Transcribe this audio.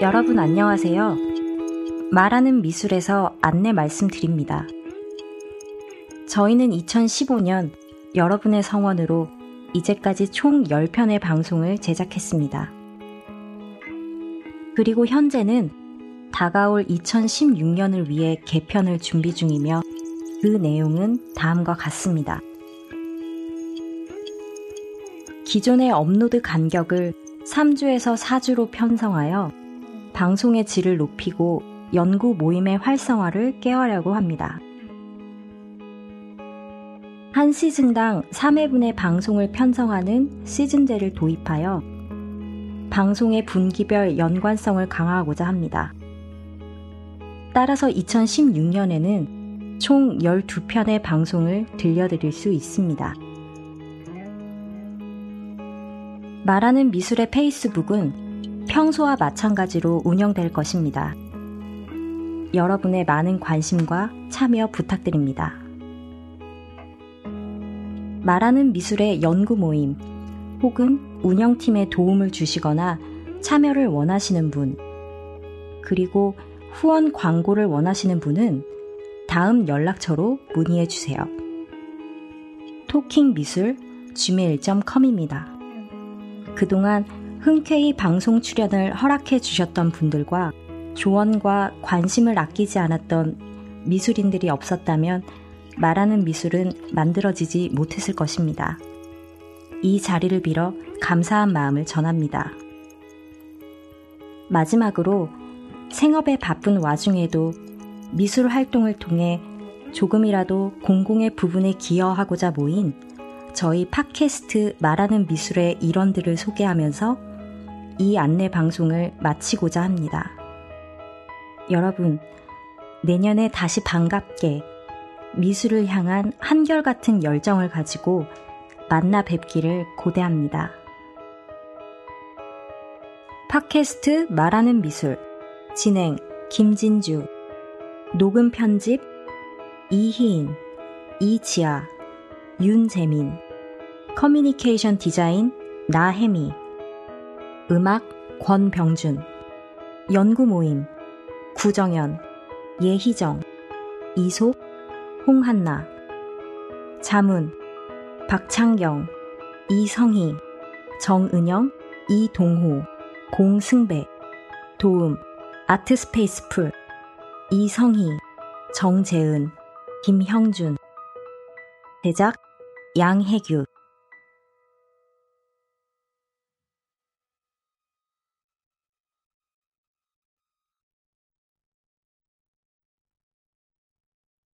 여러분 안녕하세요. 말하는 미술에서 안내 말씀드립니다. 저희는 2015년 여러분의 성원으로 이제까지 총 10편의 방송을 제작했습니다. 그리고 현재는 다가올 2016년을 위해 개편을 준비 중이며 그 내용은 다음과 같습니다. 기존의 업로드 간격을 3주에서 4주로 편성하여 방송의 질을 높이고 연구 모임의 활성화를 깨하려고 합니다. 한 시즌당 3회분의 방송을 편성하는 시즌제를 도입하여 방송의 분기별 연관성을 강화하고자 합니다. 따라서 2016년에는 총 12편의 방송을 들려드릴 수 있습니다. 말하는 미술의 페이스북은 평소와 마찬가지로 운영될 것입니다. 여러분의 많은 관심과 참여 부탁드립니다. 말하는 미술의 연구 모임 혹은 운영팀에 도움을 주시거나 참여를 원하시는 분, 그리고 후원 광고를 원하시는 분은 다음 연락처로 문의해 주세요. 토킹 미술 gmail.com입니다. 그동안 흔쾌히 방송 출연을 허락해 주셨던 분들과 조언과 관심을 아끼지 않았던 미술인들이 없었다면 말하는 미술은 만들어지지 못했을 것입니다. 이 자리를 빌어 감사한 마음을 전합니다. 마지막으로 생업에 바쁜 와중에도 미술 활동을 통해 조금이라도 공공의 부분에 기여하고자 모인 저희 팟캐스트 말하는 미술의 일원들을 소개하면서 이 안내 방송을 마치고자 합니다. 여러분, 내년에 다시 반갑게 미술을 향한 한결같은 열정을 가지고 만나 뵙기를 고대합니다. 팟캐스트 말하는 미술 진행 김진주 녹음 편집 이희인 이지아 윤재민 커뮤니케이션 디자인 나혜미 음악 권병준 연구 모임 구정현 예희정 이속 홍한나 자문 박창경 이성희 정은영 이동호 공승배 도움 아트스페이스 풀 이성희 정재은 김형준 제작 양혜규